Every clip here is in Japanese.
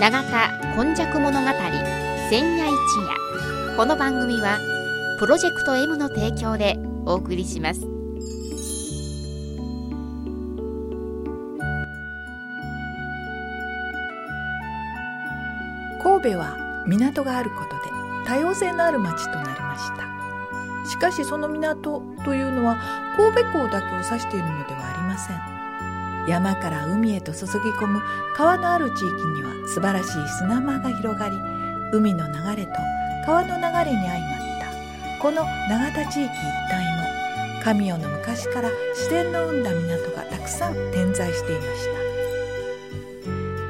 永田今昔物語千夜一夜。この番組はプロジェクト M の提供でお送りします。神戸は港があることで多様性のある町となりました。しかしその港というのは神戸港だけを指しているのではありません。山から海へと注ぎ込む川のある地域には素晴らしい砂間が広がり海の流れと川の流れに相まった。この永田地域一帯も神代の昔から自然の生んだ港がたくさん点在していまし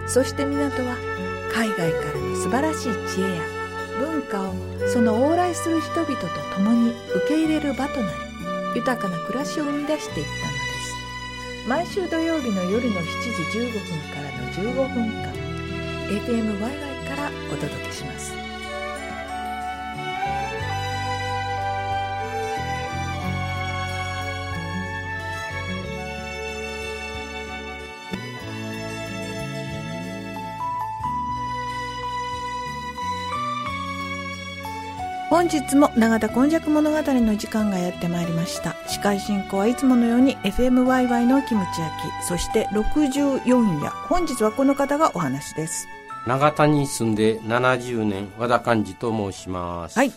た。そして港は海外からの素晴らしい知恵や文化をその往来する人々と共に受け入れる場となり豊かな暮らしを生み出していったのです。毎週土曜日の夜の7時15分からの15分間 APMYY からお届けします。日も永田今昔物語の時間がやってまいりました。司会進行はいつものように FMYY のキムチ焼き。そして64夜。本日はこの方がお話です。長田に住んで70年和田寛治と申します。はい。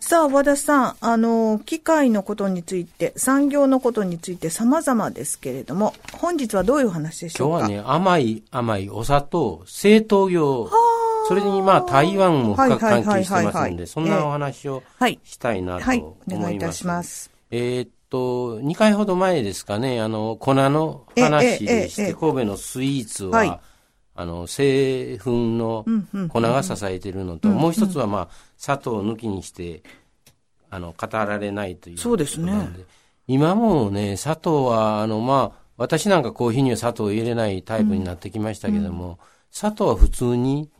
さあ和田さんあの機械のことについて産業のことについて様々ですけれども本日はどういうお話でしょうか？今日はね甘い甘いお砂糖製糖業それにまあ台湾も深く関係してますんで、そんなお話をしたいなと思います。はい、お願いいたします。えー、っと、2回ほど前ですかね、あの、粉の話でして、神戸のスイーツは、はい、あの、製粉の粉が支えているのと、もう一つはまあ、砂糖を抜きにして、あの、語られないというそうですね。今もね、砂糖は、あの、まあ、私なんかコーヒーには砂糖を入れないタイプになってきましたけども、うんうん、砂糖は普通に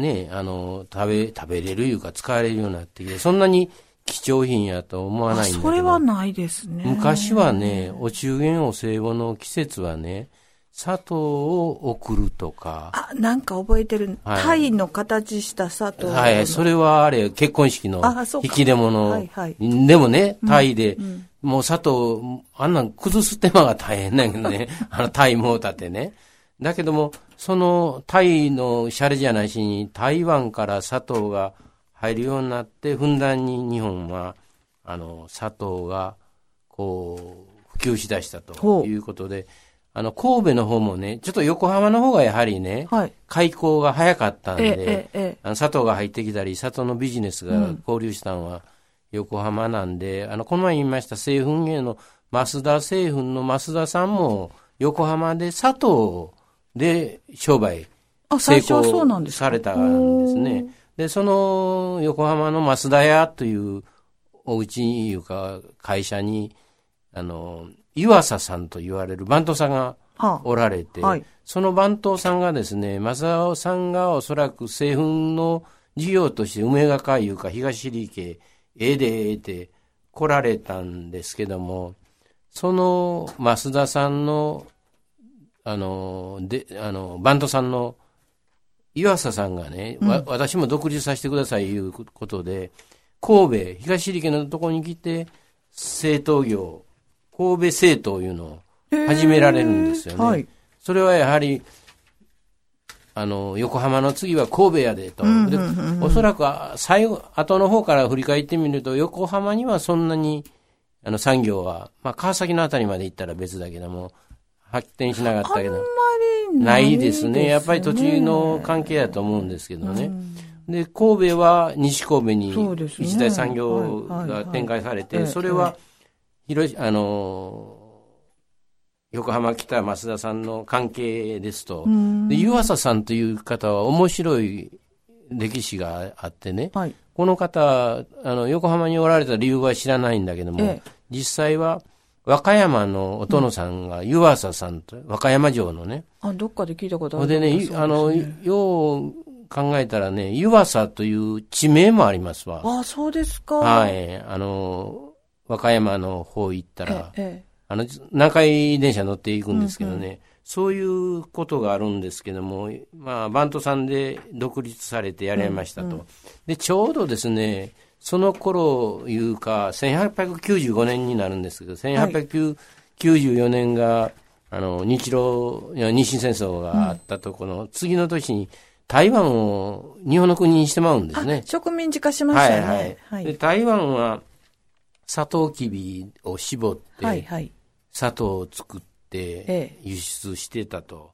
ね、あの、食べ、食べれるいうか使われるようになってきて、そんなに貴重品やと思わないんだけど。それはないですね。昔はね、お中元お歳暮の季節はね、砂糖を送るとか。あ、なんか覚えてる。はい、タイの形した砂糖。はい、それはあれ、結婚式の引き出物。はいはい、でもね、タイで、うんうん、もう砂糖、あんなん崩す手間が大変だけどね。あの、タイモータってね。だけども、そのタイのシャレじゃないしに、台湾から砂糖が入るようになって、ふんだんに日本は、あの、砂糖が、こう、普及しだしたということで、あの、神戸の方もね、ちょっと横浜の方がやはりね、はい、開港が早かったんで、あの砂糖が入ってきたり、砂糖のビジネスが交流したのは横浜なんで、うん、あの、この前言いました製粉芸の増田製粉の増田さんも、横浜で砂糖をで商売成功されたんですね。で、その横浜の増田屋というお家いうか会社に、あの、湯浅さんと言われる番頭さんがおられて、ははい、その番頭さんがですね、正雄さんがおそらく製粉の事業として梅ヶ海いうか東利家、ええでええて来られたんですけども、その増田さんのあの、で、あの、バンドさんの岩佐さんがね、うん、私も独立させてくださいいうことで、神戸、東利家のところに来て、製陶業、神戸製陶いうのを始められるんですよね。はい、それはやはり、あの、横浜の次は神戸やでと。でおそらく最後、後の方から振り返ってみると、横浜にはそんなに、あの産業は、まあ川崎のあたりまで行ったら別だけども、発展しなかったけど。ないですね。やっぱり土地の関係だと思うんですけどね。で、神戸は西神戸に一大産業が展開されて、それは、広あの、横浜北増田さんの関係ですと、で湯浅さんという方は面白い歴史があってね、はい、この方、あの、横浜におられた理由は知らないんだけども、ええ、実際は、和歌山のお殿さんが湯浅さんと、和歌山城のね。あ、どっかで聞いたことあるでね、あの、よう考えたらね、湯浅という地名もありますわ。あ、そうですか。はい。あの、和歌山の方行ったら、ええ、あの、南海電車乗っていくんですけどね、そういうことがあるんですけども、まあ、バントさんで独立されてやりましたと。うんうん、で、ちょうどですね、その頃いうか、1895年になるんですけど、1894年が、あの、日露、日清戦争があったところの、次の年に、台湾を日本の国にしてまうんですね。植民地化しましたね。はいはい。はい、で台湾は、サトウキビを絞って、はいはい、砂糖を作って輸出してたと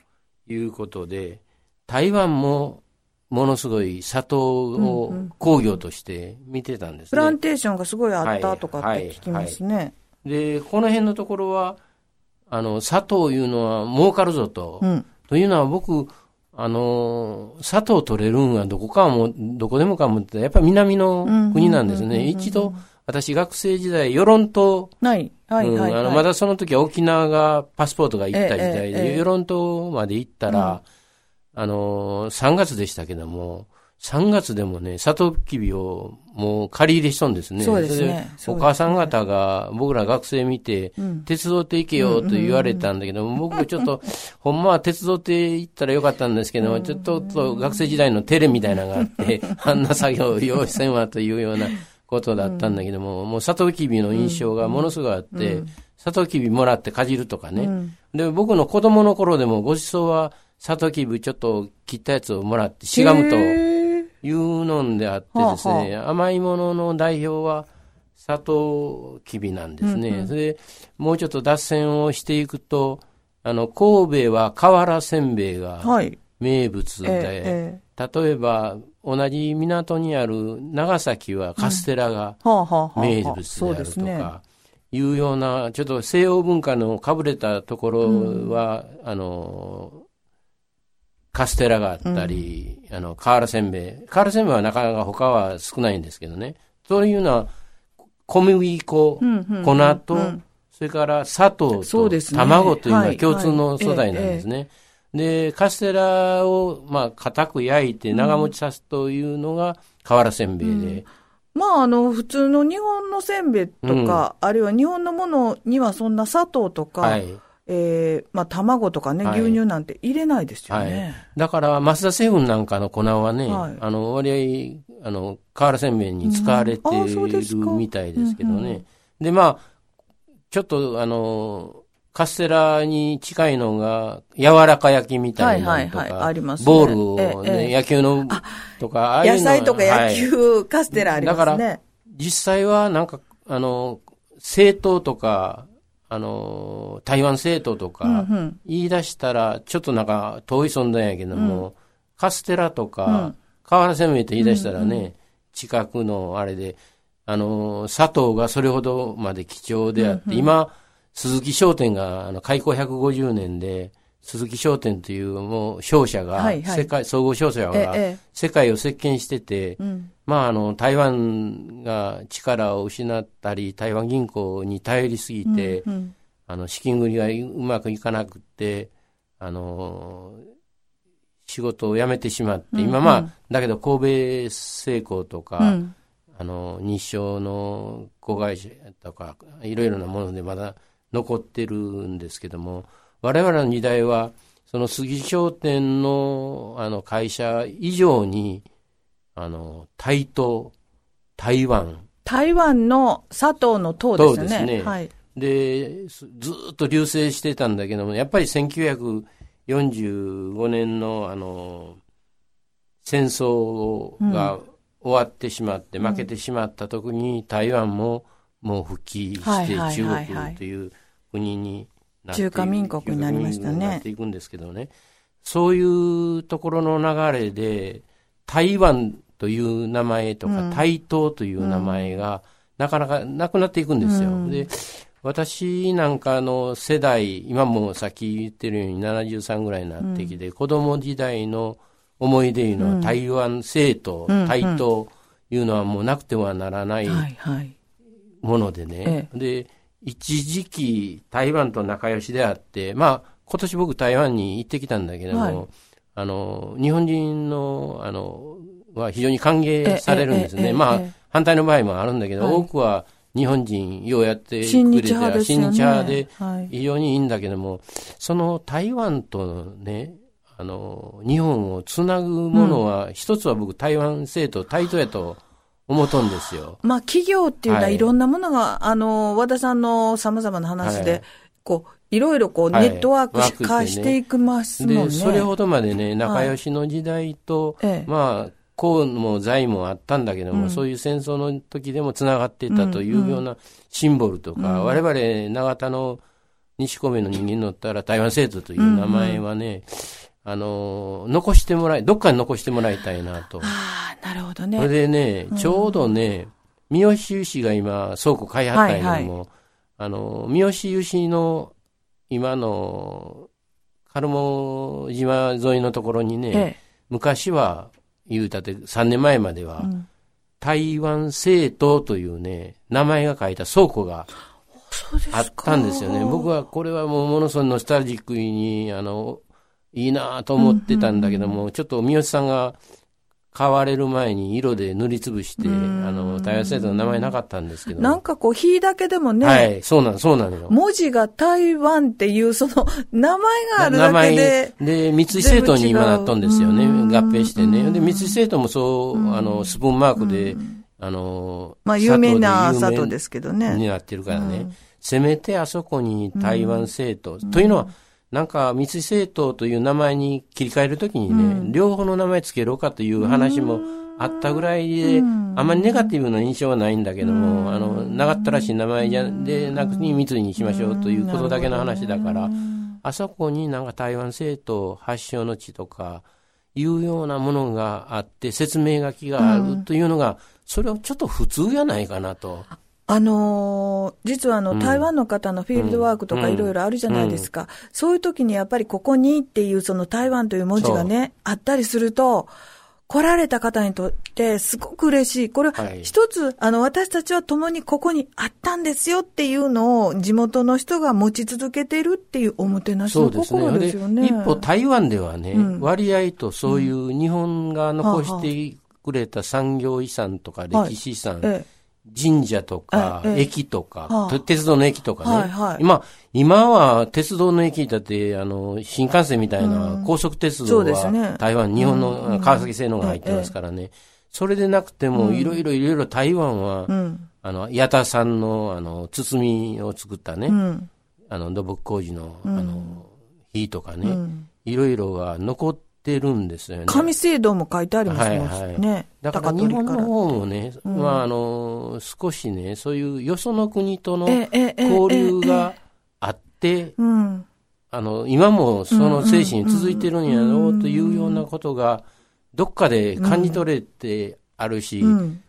いうことで、台湾もものすごい砂糖を工業として見てたんですね。プランテーションがすごいあったとかって聞きますね。はいはいはい、で、この辺のところは、あの、砂糖いうのは儲かるぞと。うん、というのは僕、あの、砂糖取れるんはどこかも、どこでもかもって、やっぱり南の国なんですね。一度、私学生時代、与論島。はい。はい、はい、あの、まだその時は沖縄がパスポートが行った時代で、与論島まで行ったら、あの、3月でしたけども、3月でもね、サトウキビをもう借り入れしとんですね。そうですね。お母さん方が僕ら学生見て、手伝って行けよと言われたんだけど、僕ちょっと、ほんまは手伝って行ったらよかったんですけど、ちょっと学生時代のテレみたいなのがあって、あんな作業を用意せんわというようなことだったんだけども、もうサトウキビの印象がものすごいあって、サトウキビもらってかじるとかね。で、僕の子供の頃でもご馳走は、サトウキビちょっと切ったやつをもらってしがむというのであってですね、はあはあ、甘いものの代表はサトウキビなんですね。うんうん、それで、もうちょっと脱線をしていくと、あの、神戸は瓦せんべいが名物で、はいええ、例えば、同じ港にある長崎はカステラが名物であるとか、いうような、ちょっと西洋文化のかぶれたところは、うん、あの、カステラがあったり、うん、あの、瓦せんべい。瓦せんべいはなかなか他は少ないんですけどね。そういうのは、小麦粉、粉と、それから砂糖と卵というのは共通の素材なんですね。で、カステラを、まあ、固く焼いて長持ちさすというのが瓦せんべいで。うんまあ、あの、普通の日本のせんべいとか、うん、あるいは日本のものにはそんな砂糖とか、はい、えー、まあ、卵とかね、牛乳なんて入れないですよね。はい、だから、増田製粉なんかの粉はね、はい、あの、割合、あの、瓦せんべいに使われているみたいですけどね。うんうん、で、まあ、ちょっと、あの、カステラに近いのが、柔らか焼きみたいなのとか、はいはいはい、あります、ね、ボールをね、ええ、野球の、とか、ああいうの野菜とか野球、カステラありますね。だから、実際はなんか、あの、政党とか、あの、台湾政党とか、言い出したら、ちょっとなんか遠い存在やけども、うん、カステラとか、瓦せんべいって言い出したらね、うんうん、近くのあれで、あの、砂糖がそれほどまで貴重であって、うんうん、今、鈴木商店が、あの、開港150年で、鈴木商店というもう商社が、世界、総合商社が、世界を席巻してて、まあ、あの、台湾が力を失ったり、台湾銀行に頼りすぎて、うんうん、あの、資金繰りがうまくいかなくて、あの、仕事を辞めてしまって、うんうん、今まあ、だけど神戸製鋼とか、うん、あの、日照の子会社とか、いろいろなものでまだ残ってるんですけども、我々の時代は、その杉商店のあの会社以上に、あの、台東、台湾。台湾の佐藤の党ですね。ですね。はい。で、ずっと流星してたんだけども、やっぱり1945年の、あの、戦争が終わってしまって、うん、負けてしまった時に、台湾ももう復帰して中国という国に中華民国になりましたね。なっていくんですけどね。そういうところの流れで、台湾という名前とか、うん、台東という名前が、なかなかなくなっていくんですよ。うん、で、私なんかの世代、今もさっき言ってるように73ぐらいになってきて、うん、子供時代の思い出いうのは台湾政党、台東いうのはもうなくてはならないものでね。で、一時期台湾と仲良しであって、まあ、今年僕台湾に行ってきたんだけども、はい、あの、日本人の、あの、は非常に歓迎されるんですね。まあ、反対の場合もあるんだけど、はい、多くは日本人ようやってくれて、親日派で、非常にいいんだけども、はい、その台湾とね、あの、日本をつなぐものは、うん、一つは僕台湾政党、台頭やと思うとんですよ。まあ企業っていうのはい。ろんなものが、はい、あの、和田さんの様々な話で、はい、こう、いろいろこう、ネットワーク化していきますもんね。で、それほどまでね、仲良しの時代と、はい、まあ、公も財もあったんだけども、うん、そういう戦争の時でもつながっていたというようなシンボルとか、うんうん、我々、永田の西込の人間乗ったら台湾政党という名前はね、うんうん、あの、残してもらい、どっかに残してもらいたいなと。ああ、なるほどね。それでね、ちょうどね、三好油脂が今、倉庫開発ったんやけども、はいはい、あの、三好油脂の今の、カルモ島沿いのところにね、ええ、昔は、言うたって3年前までは、うん、台湾政党というね、名前が書いた倉庫があったんですよね。僕はこれはもうものすごいノスタルジックに、あの、いいなと思ってたんだけども、うんうん、ちょっと三好さんが買われる前に色で塗りつぶして、あの、台湾製造の名前なかったんですけど。なんかこう、火だけでもね。はい、そうなの、そうなのよ。文字が台湾っていう、その、名前があるだけで。で、三井製糖に今なったんですよね。合併してね。で、三井製糖もそう、あの、スプーンマークで、あの、まあ、有名な砂糖ですけどね。になってるからね。せめてあそこに台湾製糖。というのは、なんか三井政党という名前に切り替えるときにね、うん、両方の名前つけろかという話もあったぐらいで、うん、あんまりネガティブな印象はないんだけども、うん、あの、長ったらしい名前じゃでなくに三井にしましょうということだけの話だから、あそこになんか台湾政党発祥の地とか、いうようなものがあって、説明書きがあるというのが、それはちょっと普通やないかなと。あのー、実はあの、うん、台湾の方のフィールドワークとかいろいろあるじゃないですか、うん、そういう時にやっぱりここにっていうその台湾という文字がね、あったりすると、来られた方にとってすごく嬉しい。これ、一つ、はい、あの、私たちは共にここにあったんですよっていうのを地元の人が持ち続けてるっていうおもてなしの心ですよね。ね一方、台湾ではね、うん、割合とそういう日本が残してくれた産業遺産とか歴史遺産、はいええ神社とか、駅とか、鉄道の駅とかね。はいはい、今、今は鉄道の駅だって、あの、新幹線みたいな高速鉄道は、台湾、日本の川崎製のが入ってますからね。それでなくても、いろいろいろいろ台湾は、あの、矢田さんの、あの、包みを作ったね、あの、土木工事の、あの、火とかね、いろいろが残っててるんですよね。紙制度も書いてありますね。はいはい、ねだから日本の方もね、うん、まああの、少しね、そういうよその国との交流があって、あの、今もその精神続いてるんやろうというようなことが、どっかで感じ取れてあるし、うん。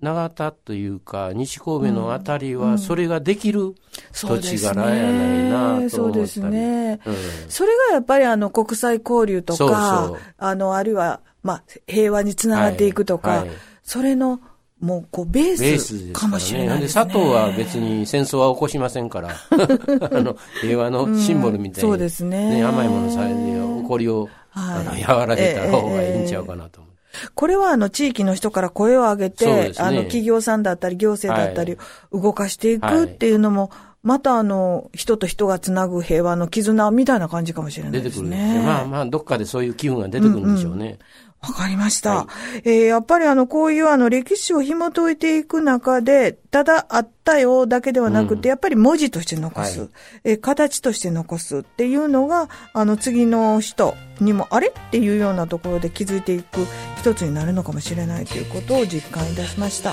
永田というか、西神戸のあたりは、それができる土地柄やないなと思ったり、そうですね、うん、それがやっぱりあの国際交流とか、そうそう。あの、あるいは、まあ、平和につながっていくとか、はい。はい、それの、もう、こう、ベースかもしれないですね。で、佐藤は別に戦争は起こしませんから、あの、平和のシンボルみたいな、うん、そうですね。ね甘いものさえ起こりを、はい、あの和らげた方がいいんちゃうかなと思これはあの地域の人から声を上げて、ね、あの企業さんだったり行政だったり動かしていくっていうのも、またあの、人と人がつなぐ平和の絆みたいな感じかもしれないですね。出てくる、まあまあ、どっかでそういう機運が出てくるんでしょうね。うんうんわかりました。はい、えー、やっぱりあの、こういうあの、歴史を紐解いていく中で、ただあったよだけではなくて、うん、やっぱり文字として残す、はい、えー、形として残すっていうのが、あの、次の人にも、あれっていうようなところで気づいていく一つになるのかもしれないということを実感いたしました。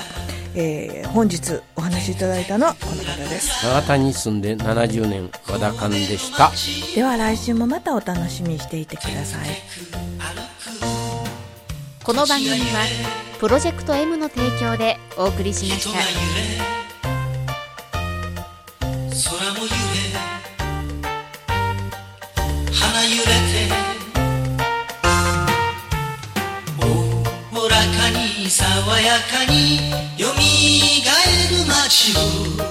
えー、本日お話しいただいたのはこの方です。長田に住んで70年、和田勘でした。では来週もまたお楽しみにしていてください。この番組はプロジェクト M の提供でお送りしました空も揺れ花揺れておおらかに爽やかにえる街